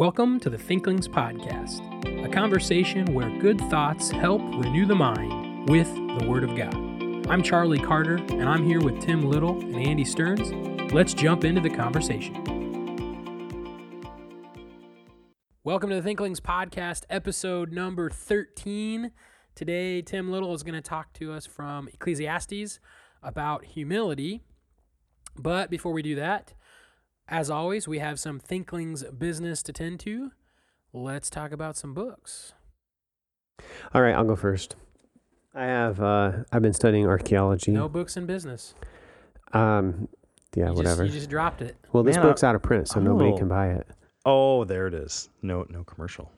Welcome to the Thinklings Podcast, a conversation where good thoughts help renew the mind with the Word of God. I'm Charlie Carter, and I'm here with Tim Little and Andy Stearns. Let's jump into the conversation. Welcome to the Thinklings Podcast, episode number 13. Today, Tim Little is going to talk to us from Ecclesiastes about humility. But before we do that, as always, we have some Thinklings business to tend to. Let's talk about some books. All right, I'll go first. I have uh, I've been studying archaeology. No books in business. Um, yeah, you whatever. Just, you just dropped it. well, this Man, I- book's out of print, so I'm nobody can buy it. Oh, there it is. No, no commercial.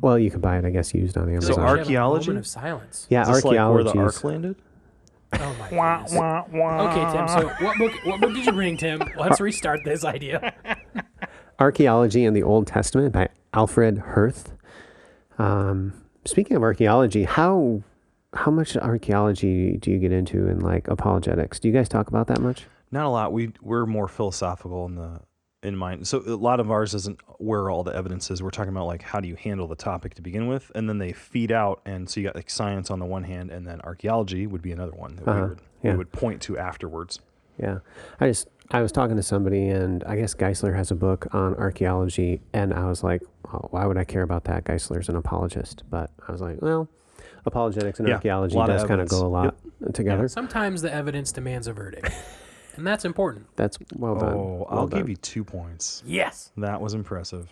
Well, you can buy it, I guess, used on I feel So Amazon. should archaeology? of silence. yeah, Is this like where archaeology. the is- ark landed? Oh my goodness. Okay, Tim. So what book? What book did you bring, Tim? Let's restart this idea. Archaeology in the Old Testament by Alfred Hoerth. Um, speaking of archaeology, how how much archaeology do you get into in like apologetics? Do you guys talk about that much? Not a lot. We we're more philosophical in the in mind. So a lot of ours isn't where all the evidence is. We're talking about like how do you handle the topic to begin with, and then they feed out. And so you got like science on the one hand, and then archaeology would be another one that Uh-huh, we would yeah. we would point to afterwards. Yeah, I just I was talking to somebody, and I guess Geisler has a book on archaeology, and I was like, oh, why would I care about that? Geisler's an apologist, but I was like, well, apologetics and Yeah, archaeology lot of does kind of go a lot together. Sometimes the evidence demands a verdict, and that's important. That's well done. Oh, well I'll done. give you two points. Yes. That was impressive.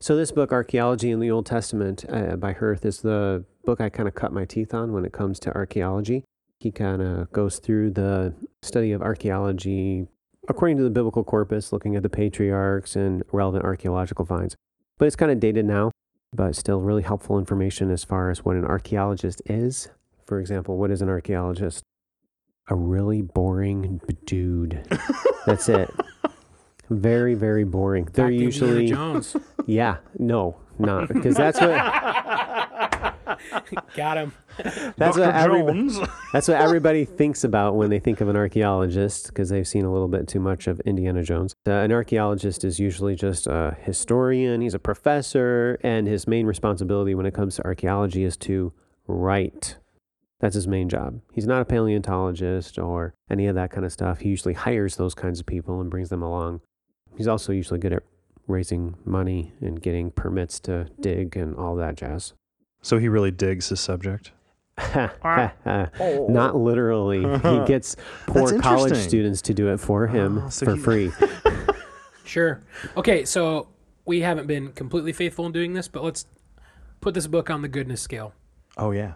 So this book, Archaeology in the Old Testament uh, by Hoerth, is the book I kind of cut my teeth on when it comes to archaeology. He kind of goes through the study of archaeology according to the biblical corpus, looking at the patriarchs and relevant archaeological finds. But it's kind of dated now, but still really helpful information as far as what an archaeologist is. For example, what is an archaeologist? A really boring dude. That's it. Very, very boring. They're Back usually Jones. yeah, no, not because that's what Got him. that's what Dr. everybody, Jones. that's what everybody thinks about when they think of an archaeologist because they've seen a little bit too much of Indiana Jones. Uh, an archaeologist is usually just a historian. He's a professor, and his main responsibility when it comes to archaeology is to write. That's his main job. He's not a paleontologist or any of that kind of stuff. He usually hires those kinds of people and brings them along. He's also usually good at raising money and getting permits to dig and all that jazz. so he really digs his subject. Not literally. He gets poor college students to do it for oh, him Oh, so for he- free. Sure. Okay, so we haven't been completely faithful in doing this, but let's put this book on the goodness scale. Oh yeah.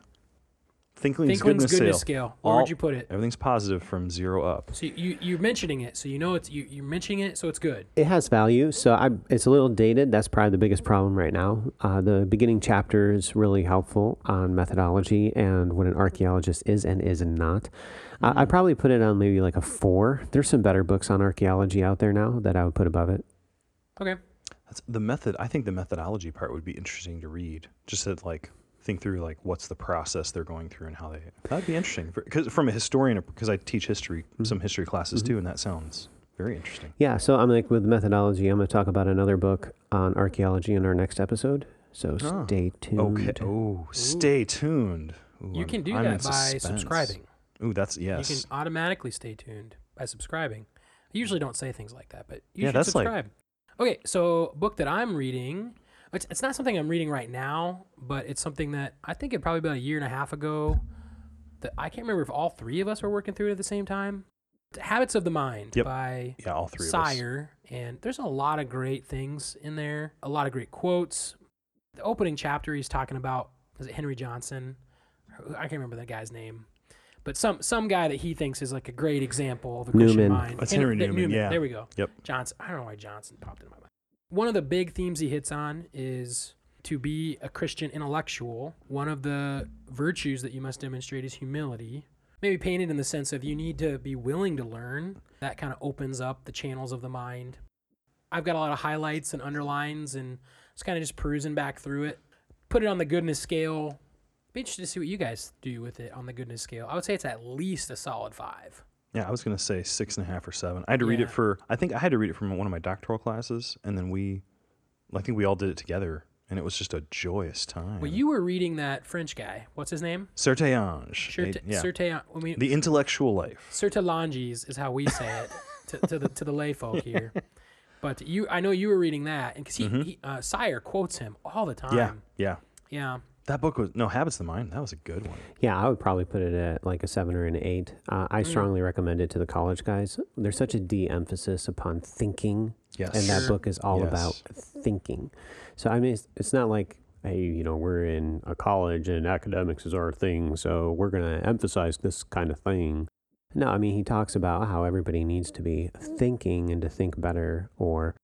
Thinkling's, Thinkling's goodness, goodness, scale. scale. Where All- would you put it? Everything's positive from zero up. So you you're mentioning it, so you know it's you, you're mentioning it, so it's good. It has value, so I, it's a little dated. That's probably the biggest problem right now. Uh, the beginning chapter is really helpful on methodology and what an archaeologist is and is not. Uh, I probably put it on maybe like a four. There's some better books on archaeology out there now that I would put above it. Okay. That's the method. I think the methodology part would be interesting to read. Just to like think through like what's the process they're going through and how they. That'd be interesting because from a historian, because I teach history, mm-hmm. some history classes mm-hmm. too, and that sounds very interesting. Yeah, so I'm like with methodology, I'm going to talk about another book on archaeology in our next episode. So Oh. stay tuned. Okay. Oh, stay tuned. Ooh, You I'm- can do I'm that by suspense. subscribing. Ooh, that's yes You can automatically stay tuned by subscribing. I usually don't say things like that, but you Yeah, should that's like- subscribe. okay, so book that I'm reading, it's, it's not something I'm reading right now, but it's something that I think it probably about a year and a half ago. That I can't remember if all three of us were working through it at the same time. Habits of the Mind Yep. by yeah, all three of us. Sire, and there's a lot of great things in there. A lot of great quotes. The opening chapter, he's talking about is it Henry Johnson? I can't remember that guy's name, but some some guy that he thinks is like a great example of a Christian Newman. mind. That's Hen- Henry that- Newman, yeah. There we go. Yep. Johnson. I don't know why Johnson popped into my mind. One of the big themes he hits on is to be a Christian intellectual. One of the virtues that you must demonstrate is humility. Maybe painted in the sense of you need to be willing to learn. That kind of opens up the channels of the mind. I've got a lot of highlights and underlines and just kind of just perusing back through it. Put it on the goodness scale. Be interested to see what you guys do with it on the goodness scale. I would say it's at least a solid five. Yeah, I was gonna say six and a half or seven. I had to read Yeah. it for. I think I had to read it from one of my doctoral classes, and then we I think we all did it together, and it was just a joyous time. Well, you were reading that French guy. What's his name? Certe, Eight- yeah. I mean, the intellectual life. Sertillanges is how we say it to, to the to the lay folk here. But you, I know you were reading that, and because he, he uh, Sire quotes him all the time. Mm-hmm. Yeah, yeah. yeah. That book was no Habits of the Mind. That was a good one. Yeah, I would probably put it at like a seven or an eight. Uh, I strongly recommend it to the college guys. There's such a de-emphasis upon thinking, Yes. and that book is all Yes. about thinking. So I mean, it's, it's not like hey, you know, we're in a college and academics is our thing, so we're going to emphasize this kind of thing. No, I mean, he talks about how everybody needs to be thinking and to think better, or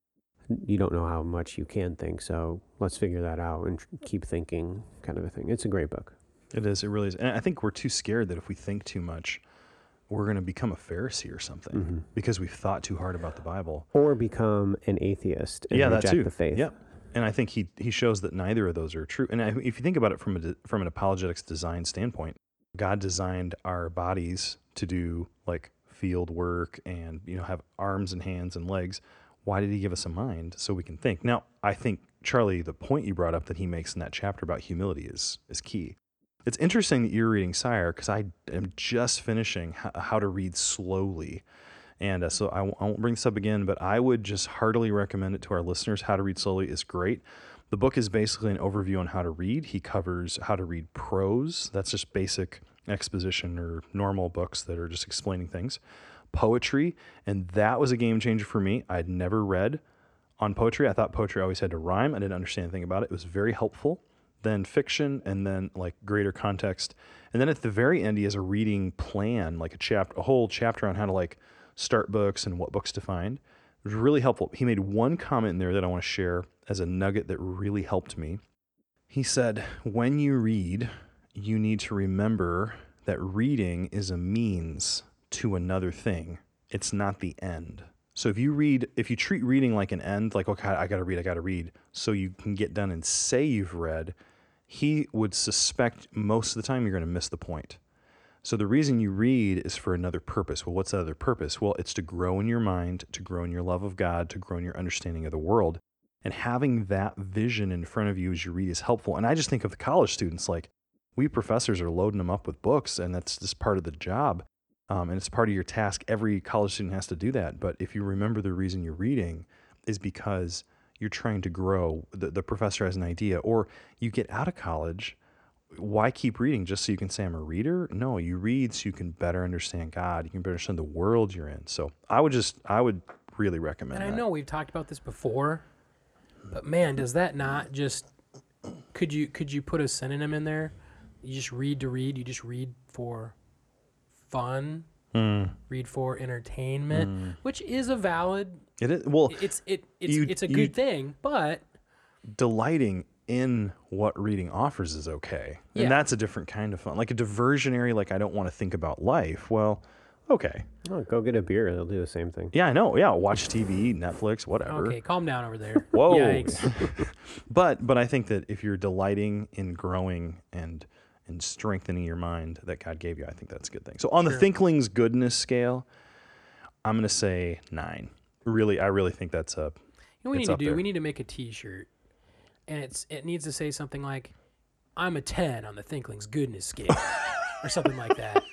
you don't know how much you can think, so let's figure that out and tr- keep thinking, kind of a thing. It's a great book. It is. It really is. And I think we're too scared that if we think too much, we're going to become a Pharisee or something Mm-hmm. because we've thought too hard about the Bible. or become an atheist and yeah, that reject too. the faith. Yep. And I think he he shows that neither of those are true. And I, if you think about it from a from an apologetics design standpoint, God designed our bodies to do like field work and you know have arms and hands and legs. Why did he give us a mind so we can think? Now, I think Charlie, the point you brought up that he makes in that chapter about humility is is key. It's interesting that you're reading Sire because I am just finishing how, to read slowly. And uh, so I, w- I won't bring this up again, but I would just heartily recommend it to our listeners. How to Read Slowly is great. The book is basically an overview on how to read. He covers how to read prose. That's just basic exposition or normal books that are just explaining things. Poetry, and that was a game changer for me. I'd never read on poetry. I thought poetry always had to rhyme. I didn't understand anything about it. It was very helpful. Then fiction, and then like greater context. And then at the very end, he has a reading plan, like a chapter, a whole chapter on how to like start books and what books to find. It was really helpful. He made one comment in there that I want to share as a nugget that really helped me. He said, When you read, you need to remember that reading is a means to another thing, it's not the end. So if you read, if you treat reading like an end, like, okay, I got to read, I got to read, so you can get done and say you've read, he would suspect most of the time you're going to miss the point. So the reason you read is for another purpose. Well, what's that other purpose? Well, it's to grow in your mind, to grow in your love of God, to grow in your understanding of the world. And having that vision in front of you as you read is helpful. And I just think of the college students like we professors are loading them up with books, and that's just part of the job. Um, and it's part of your task. Every college student has to do that. But if you remember the reason you're reading is because you're trying to grow, the, the professor has an idea, or you get out of college why keep reading just so you can say I'm a reader? No, you read so you can better understand God. You can better understand the world you're in. So I would just, I would really recommend And I that. know we've talked about this before, but man, does that not just could you could you put a synonym in there? You just read to read. You just read for fun. Hmm. Read for entertainment, which is a valid. It is well It's it it's You- it's a you- good thing, but delighting in what reading offers is okay, and that's a different kind of fun. Like a diversionary, like I don't want to think about life. Well, okay, Oh, go get a beer. They'll do the same thing. yeah, I know. Yeah, watch TV, Netflix, whatever. okay, calm down over there. Whoa. Yikes. But but I think that if you're delighting in growing and and strengthening your mind that God gave you, I think that's a good thing. So on the Thinkling's goodness scale, I'm gonna say nine. Really, I really think that's a You know what we need to do? there. We need to make a T-shirt, and it's it needs to say something like, "I'm a ten on the Thinkling's goodness scale," or something like that.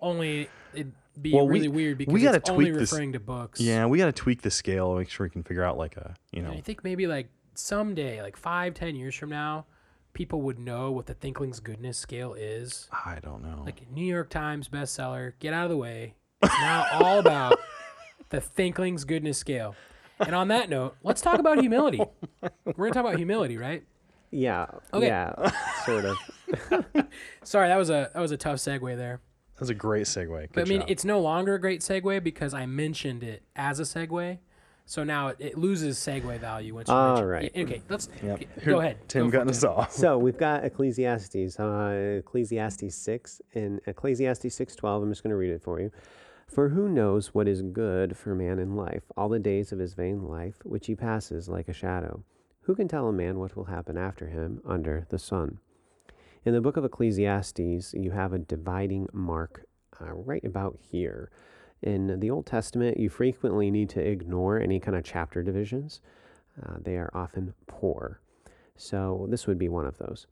Only it'd be Well, we- really weird because we gotta it's only tweak this- referring to books. yeah. We got to tweak the scale, make sure we can figure out like a you know I think maybe like someday, like five, ten years from now, people would know what the Thinkling's goodness scale is. I don't know. Like New York Times bestseller. Get out of the way. It's now all about the Thinkling's goodness scale. And on that note, let's talk about humility. We're gonna talk about humility, right? Yeah. Okay. Yeah. sort of. Sorry, that was a that was a tough segue there. That was a great segue. Good But I mean, job. it's no longer a great segue because I mentioned it as a segue. So now it, it loses segue value once you All mention right. Yeah, Okay, let's Yep. go ahead. Tim Go for got it, us Tim. off. So we've got Ecclesiastes, uh, Ecclesiastes 6. and Ecclesiastes 6.12, I'm just going to read it for you. For who knows what is good for man in life, all the days of his vain life, which he passes like a shadow? Who can tell a man what will happen after him under the sun? In the book of Ecclesiastes, you have a dividing mark uh, right about here. In the Old Testament, you frequently need to ignore any kind of chapter divisions. Uh, they are often poor. So this would be one of those.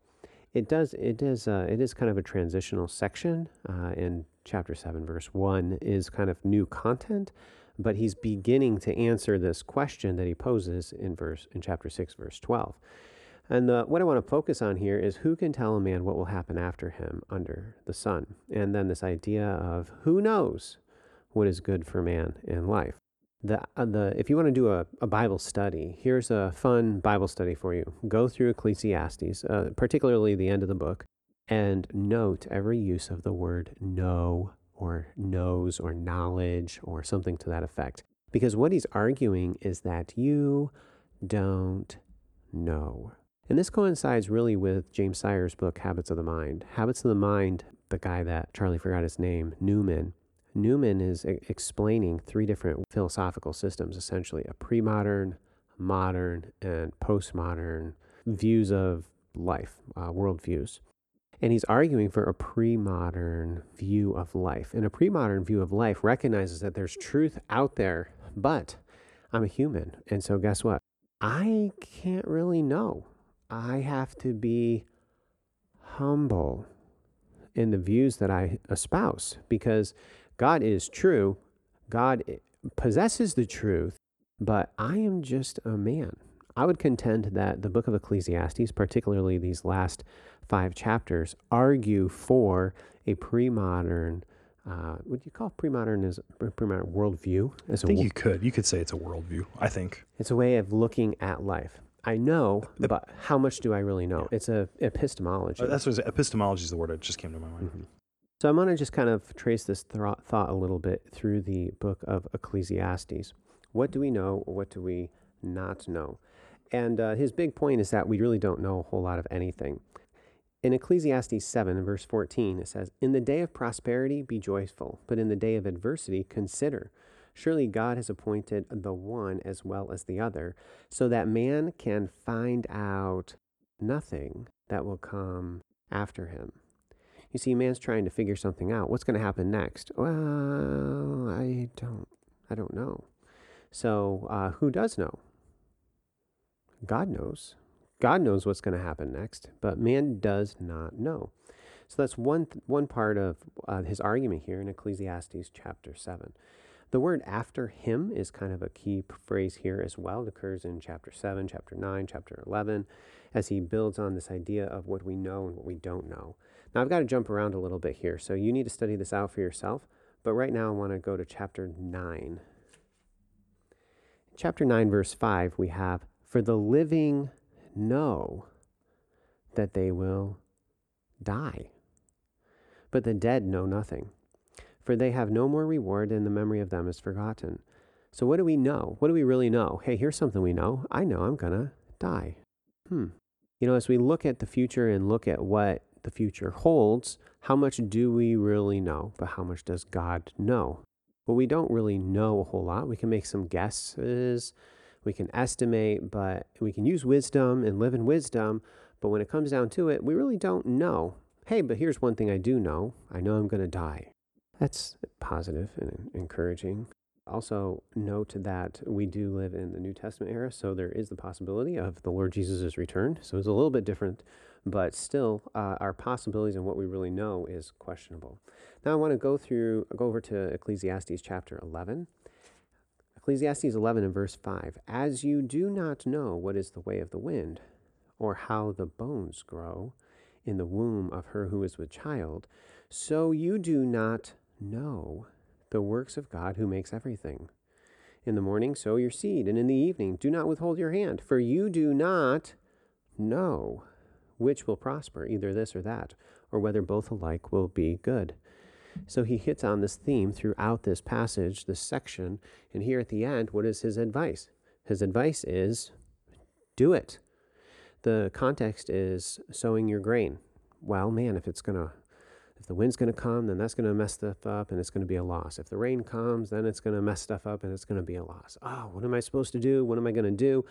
It does. It is. Uh, it is kind of a transitional section uh, in chapter seven, verse one is kind of new content, but he's beginning to answer this question that he poses in verse in chapter six, verse twelve. And uh, what I want to focus on here is who can tell a man what will happen after him under the sun, and then this idea of who knows what is good for man in life. The, uh, the, if you want to do a, a Bible study, here's a fun Bible study for you. Go through Ecclesiastes, uh, particularly the end of the book, and note every use of the word know or knows or knowledge or something to that effect. Because what he's arguing is that you don't know. And this coincides really with James Sire's book, Habits of the Mind. Habits of the Mind, the guy that Charlie forgot his name, Newman, Newman is explaining three different philosophical systems essentially a pre modern, modern, and postmodern views of life, uh, worldviews. And he's arguing for a pre modern view of life. And a pre modern view of life recognizes that there's truth out there, but I'm a human. And so, guess what? I can't really know. I have to be humble in the views that I espouse because God is true. God possesses the truth, but I am just a man. I would contend that the book of Ecclesiastes, particularly these last five chapters, argue for a pre modern. Uh, would you call pre-modern as pre-modern worldview? As I think a, you could. You could say it's a worldview. I think it's a way of looking at life. I know, but how much do I really know? It's a epistemology. Uh, that's what epistemology is the word that just came to my mind. Mm-hmm. So I'm going to just kind of trace this th- thought a little bit through the book of Ecclesiastes. What do we know? What do we not know? And uh, his big point is that we really don't know a whole lot of anything. In Ecclesiastes 7, verse 14, it says, In the day of prosperity, be joyful, but in the day of adversity, consider. Surely God has appointed the one as well as the other, so that man can find out nothing that will come after him. You see, man's trying to figure something out. What's going to happen next? Well, I don't, I don't know. So, uh, who does know? God knows. God knows what's going to happen next, but man does not know. So that's one th- one part of uh, his argument here in Ecclesiastes chapter seven. The word after him is kind of a key phrase here as well. It occurs in chapter 7, chapter 9, chapter 11, as he builds on this idea of what we know and what we don't know. Now, I've got to jump around a little bit here, so you need to study this out for yourself. But right now, I want to go to chapter 9. chapter 9, verse 5, we have, For the living know that they will die, but the dead know nothing for they have no more reward, and the memory of them is forgotten. So, what do we know? What do we really know? Hey, here's something we know. I know I'm going to die. Hmm. You know, as we look at the future and look at what the future holds, how much do we really know? But how much does God know? Well, we don't really know a whole lot. We can make some guesses, we can estimate, but we can use wisdom and live in wisdom. But when it comes down to it, we really don't know. Hey, but here's one thing I do know I know I'm going to die. That's positive and encouraging. Also, note that we do live in the New Testament era, so there is the possibility of the Lord Jesus' return. So it's a little bit different, but still, uh, our possibilities and what we really know is questionable. Now, I want to go through, go over to Ecclesiastes chapter 11. Ecclesiastes 11 and verse 5 As you do not know what is the way of the wind, or how the bones grow in the womb of her who is with child, so you do not know the works of God who makes everything. In the morning, sow your seed, and in the evening, do not withhold your hand, for you do not know which will prosper, either this or that, or whether both alike will be good. So he hits on this theme throughout this passage, this section, and here at the end, what is his advice? His advice is do it. The context is sowing your grain. Well, man, if it's going to if the wind's going to come, then that's going to mess stuff up and it's going to be a loss. If the rain comes, then it's going to mess stuff up and it's going to be a loss. Oh, what am I supposed to do? What am I going to do?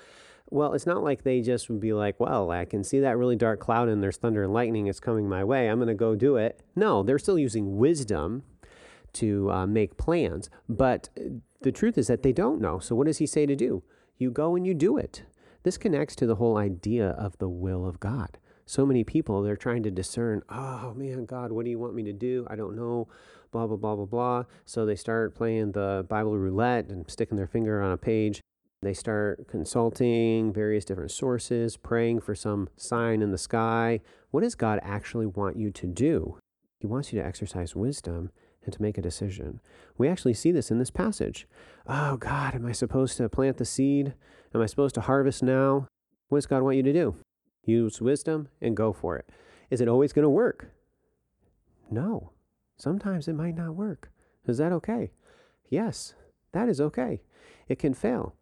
Well, it's not like they just would be like, well, I can see that really dark cloud and there's thunder and lightning. It's coming my way. I'm going to go do it. No, they're still using wisdom to uh, make plans. But the truth is that they don't know. So what does he say to do? You go and you do it. This connects to the whole idea of the will of God. So many people, they're trying to discern, oh man, God, what do you want me to do? I don't know, blah, blah, blah, blah, blah. So they start playing the Bible roulette and sticking their finger on a page. They start consulting various different sources, praying for some sign in the sky. What does God actually want you to do? He wants you to exercise wisdom and to make a decision. We actually see this in this passage. Oh, God, am I supposed to plant the seed? Am I supposed to harvest now? What does God want you to do? Use wisdom and go for it. Is it always going to work? No. Sometimes it might not work. Is that okay? Yes, that is okay. It can fail.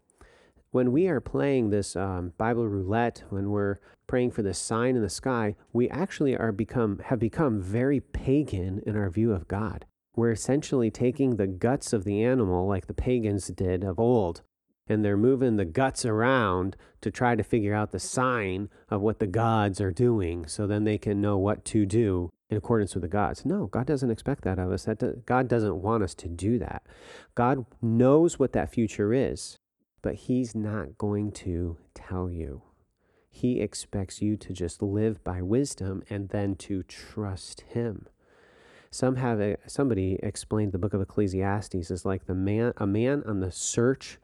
When we are playing this um, Bible roulette, when we're praying for the sign in the sky, we actually are become have become very pagan in our view of God. We're essentially taking the guts of the animal, like the pagans did of old, and they're moving the guts around to try to figure out the sign of what the gods are doing so then they can know what to do in accordance with the gods. No, God doesn't expect that of us. That do, God doesn't want us to do that. God knows what that future is, but He's not going to tell you. He expects you to just live by wisdom and then to trust Him. Some have a, somebody explained the book of Ecclesiastes as like the man a man on the search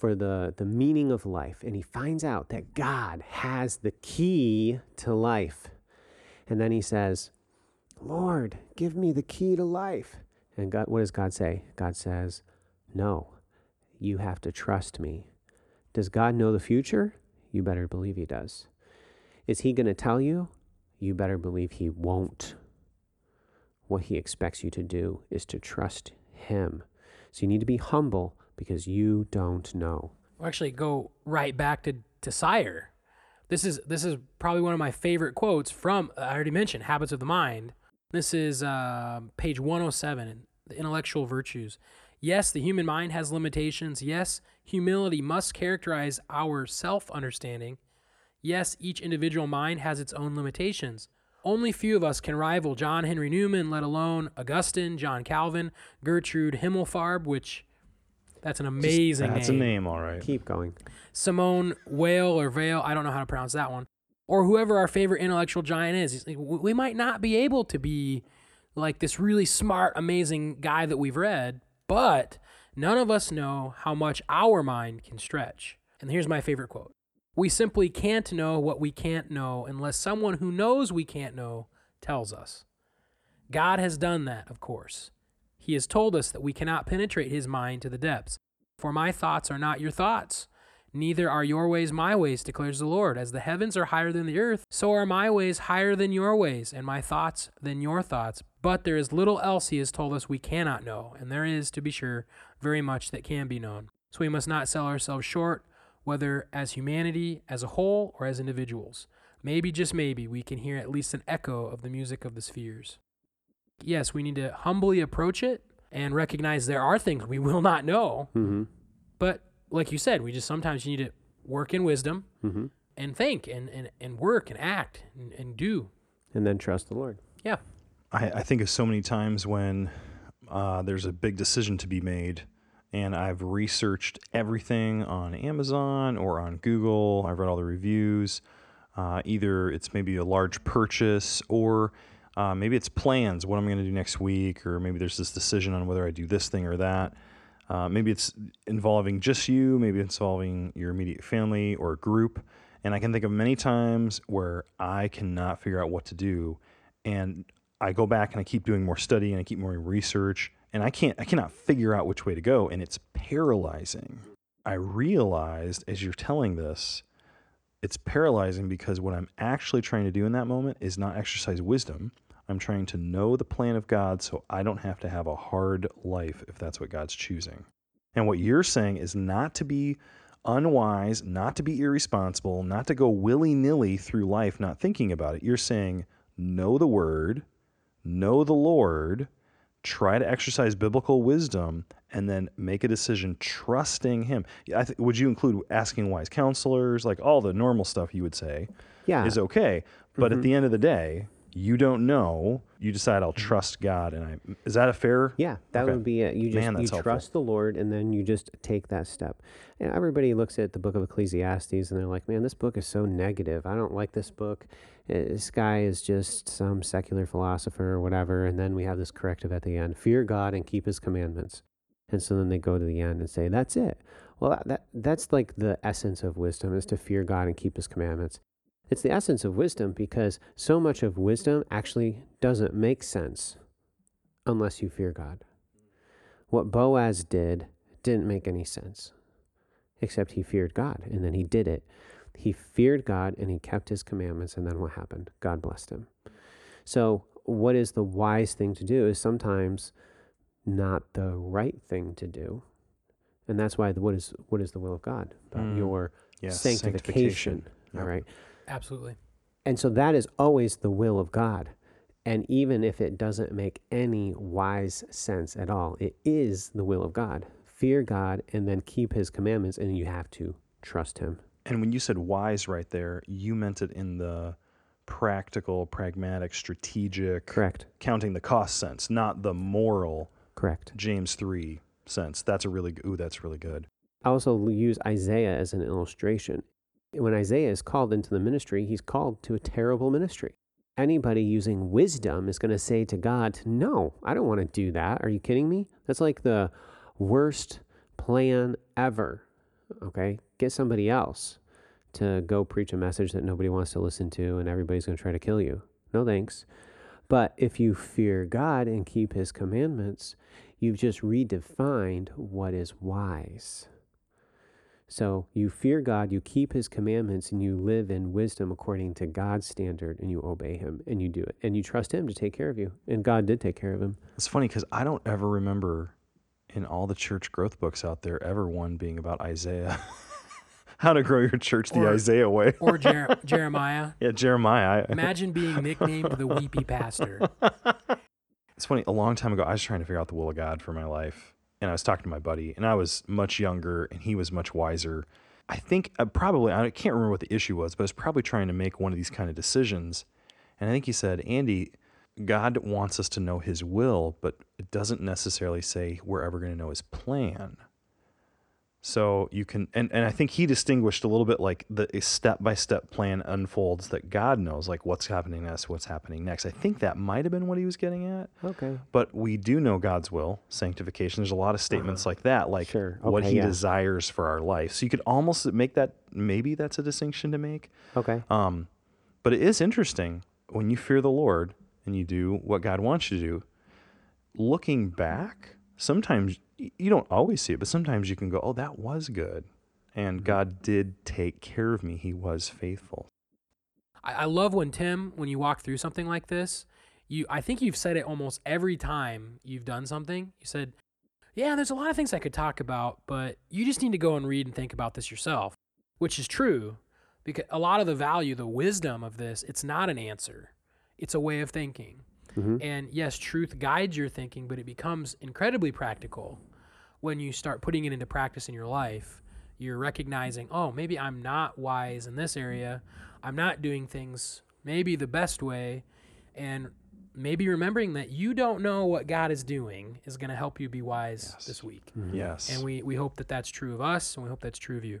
for the, the meaning of life, and he finds out that God has the key to life. And then he says, Lord, give me the key to life. And God, what does God say? God says, No, you have to trust me. Does God know the future? You better believe He does. Is He going to tell you? You better believe He won't. What He expects you to do is to trust Him. So you need to be humble because you don't know. We'll actually go right back to, to Sire. This is this is probably one of my favorite quotes from I already mentioned Habits of the Mind. This is uh, page 107, the intellectual virtues. Yes, the human mind has limitations. Yes, humility must characterize our self understanding. Yes, each individual mind has its own limitations. Only few of us can rival John Henry Newman, let alone Augustine, John Calvin, Gertrude Himmelfarb, which that's an amazing That's name. a name, all right. Keep going. Simone Weil or Vale, I don't know how to pronounce that one, or whoever our favorite intellectual giant is. He's like, "We- we might not be able to be like this really smart, amazing guy that we've read, but none of us know how much our mind can stretch. And here's my favorite quote We simply can't know what we can't know unless someone who knows we can't know tells us. God has done that, of course. He has told us that we cannot penetrate his mind to the depths. For my thoughts are not your thoughts, neither are your ways my ways, declares the Lord. As the heavens are higher than the earth, so are my ways higher than your ways, and my thoughts than your thoughts. But there is little else he has told us we cannot know, and there is, to be sure, very much that can be known. So we must not sell ourselves short, whether as humanity as a whole or as individuals. Maybe, just maybe, we can hear at least an echo of the music of the spheres. Yes, we need to humbly approach it and recognize there are things we will not know. Mm-hmm. But like you said, we just sometimes you need to work in wisdom Mm-hmm. and think and, and, and work and act and, and do. And then trust the Lord. Yeah. I, I think of so many times when uh, there's a big decision to be made, and I've researched everything on Amazon or on Google. I've read all the reviews. Uh, either it's maybe a large purchase or uh, maybe it's plans, what I'm going to do next week, or maybe there's this decision on whether I do this thing or that. Uh, maybe it's involving just you, maybe it's involving your immediate family or group. And I can think of many times where I cannot figure out what to do. And I go back and I keep doing more study and I keep more research and I can't I cannot figure out which way to go and it's paralyzing. I realized as you're telling this it's paralyzing because what I'm actually trying to do in that moment is not exercise wisdom. I'm trying to know the plan of God so I don't have to have a hard life if that's what God's choosing. And what you're saying is not to be unwise, not to be irresponsible, not to go willy nilly through life not thinking about it. You're saying, know the word, know the Lord, try to exercise biblical wisdom, and then make a decision trusting Him. I th- would you include asking wise counselors, like all the normal stuff you would say Yeah. is okay. But at mm-hmm. the end of the day, you don't know. You decide I'll trust God, and I is that a fair? Yeah, that Okay. would be it. You just Man, you helpful. trust the Lord, and then you just take that step. And everybody looks at the book of Ecclesiastes, and they're like, "Man, this book is so negative. I don't like this book. Uh, This guy is just some secular philosopher or whatever." And then we have this corrective at the end: fear God and keep His commandments. And so then they go to the end and say, "That's it." Well, that that's like the essence of wisdom is to fear God and keep His commandments. It's the essence of wisdom because so much of wisdom actually doesn't make sense unless you fear God. What Boaz did didn't make any sense, except he feared God and then he did it. He feared God and he kept his commandments, and then what happened? God blessed him. So, what is the wise thing to do is sometimes not the right thing to do. And that's why the, what is what is the will of God? About Mm. your Yes, sanctification. All right. Absolutely. And so that is always the will of God. And even if it doesn't make any wise sense at all, it is the will of God. Fear God and then keep his commandments, and you have to trust him. And when you said wise right there, you meant it in the practical, pragmatic, strategic, Correct. counting the cost sense, not the moral Correct. James 3 sense. That's a really g- ooh, that's really good. I also use Isaiah as an illustration. When Isaiah is called into the ministry, he's called to a terrible ministry. Anybody using wisdom is going to say to God, No, I don't want to do that. Are you kidding me? That's like the worst plan ever. Okay? Get somebody else to go preach a message that nobody wants to listen to and everybody's going to try to kill you. No thanks. But if you fear God and keep his commandments, you've just redefined what is wise. So you fear God, you keep his commandments, and you live in wisdom according to God's standard, and you obey him, and you do it. And you trust him to take care of you. And God did take care of him. It's funny because I don't ever remember in all the church growth books out there ever one being about Isaiah. How to grow your church the Or- Isaiah way. Or Jer- Jeremiah. Yeah, Jeremiah. Imagine being nicknamed the weepy pastor. It's funny. A long time ago, I was trying to figure out the will of God for my life, and I was talking to my buddy, and I was much younger, and he was much wiser. I think uh, probably I can't remember what the issue was, but I was probably trying to make one of these kind of decisions, and I think he said, "Andy, God wants us to know His will, but it doesn't necessarily say we're ever going to know His plan." So you can, and, and I think he distinguished a little bit like the step by step plan unfolds that God knows, like what's happening next, what's happening next. I think that might have been what he was getting at. Okay. But we do know God's will, sanctification. There's a lot of statements like that, like Uh-huh. Sure. what He yeah. desires for our life. So you could almost make that. Maybe that's a distinction to make. Okay. Um, but it is interesting when you fear the Lord and you do what God wants you to do. Looking back, sometimes you don't always see it, but sometimes you can go, "Oh, that was good," Mm-hmm. and God did take care of me. He was faithful. I, I love when Tim, when you walk through something like this, you I think you've said it almost every time you've done something. You said, Yeah, there's a lot of things I could talk about, but you just need to go and read and think about this yourself. Which is true. Because a lot of the value, the wisdom of this, it's not an answer. It's a way of thinking. Mhm. And yes, truth guides your thinking, but it becomes incredibly practical when you start putting it into practice in your life. You're recognizing, oh, maybe I'm not wise in this area. I'm not doing things maybe the best way. And maybe remembering that you don't know what God is doing is going to help you be wise Yes. this week. Mm-hmm. Yes. And we, we hope that that's true of us, and we hope that's true of you.